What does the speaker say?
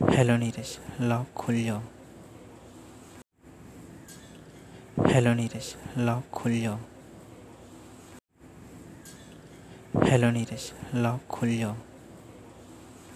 hello Neeraj lock खुल जाओ hello Neeraj lock खुल जाओ हेलो नीरज लॉक खुल जाओ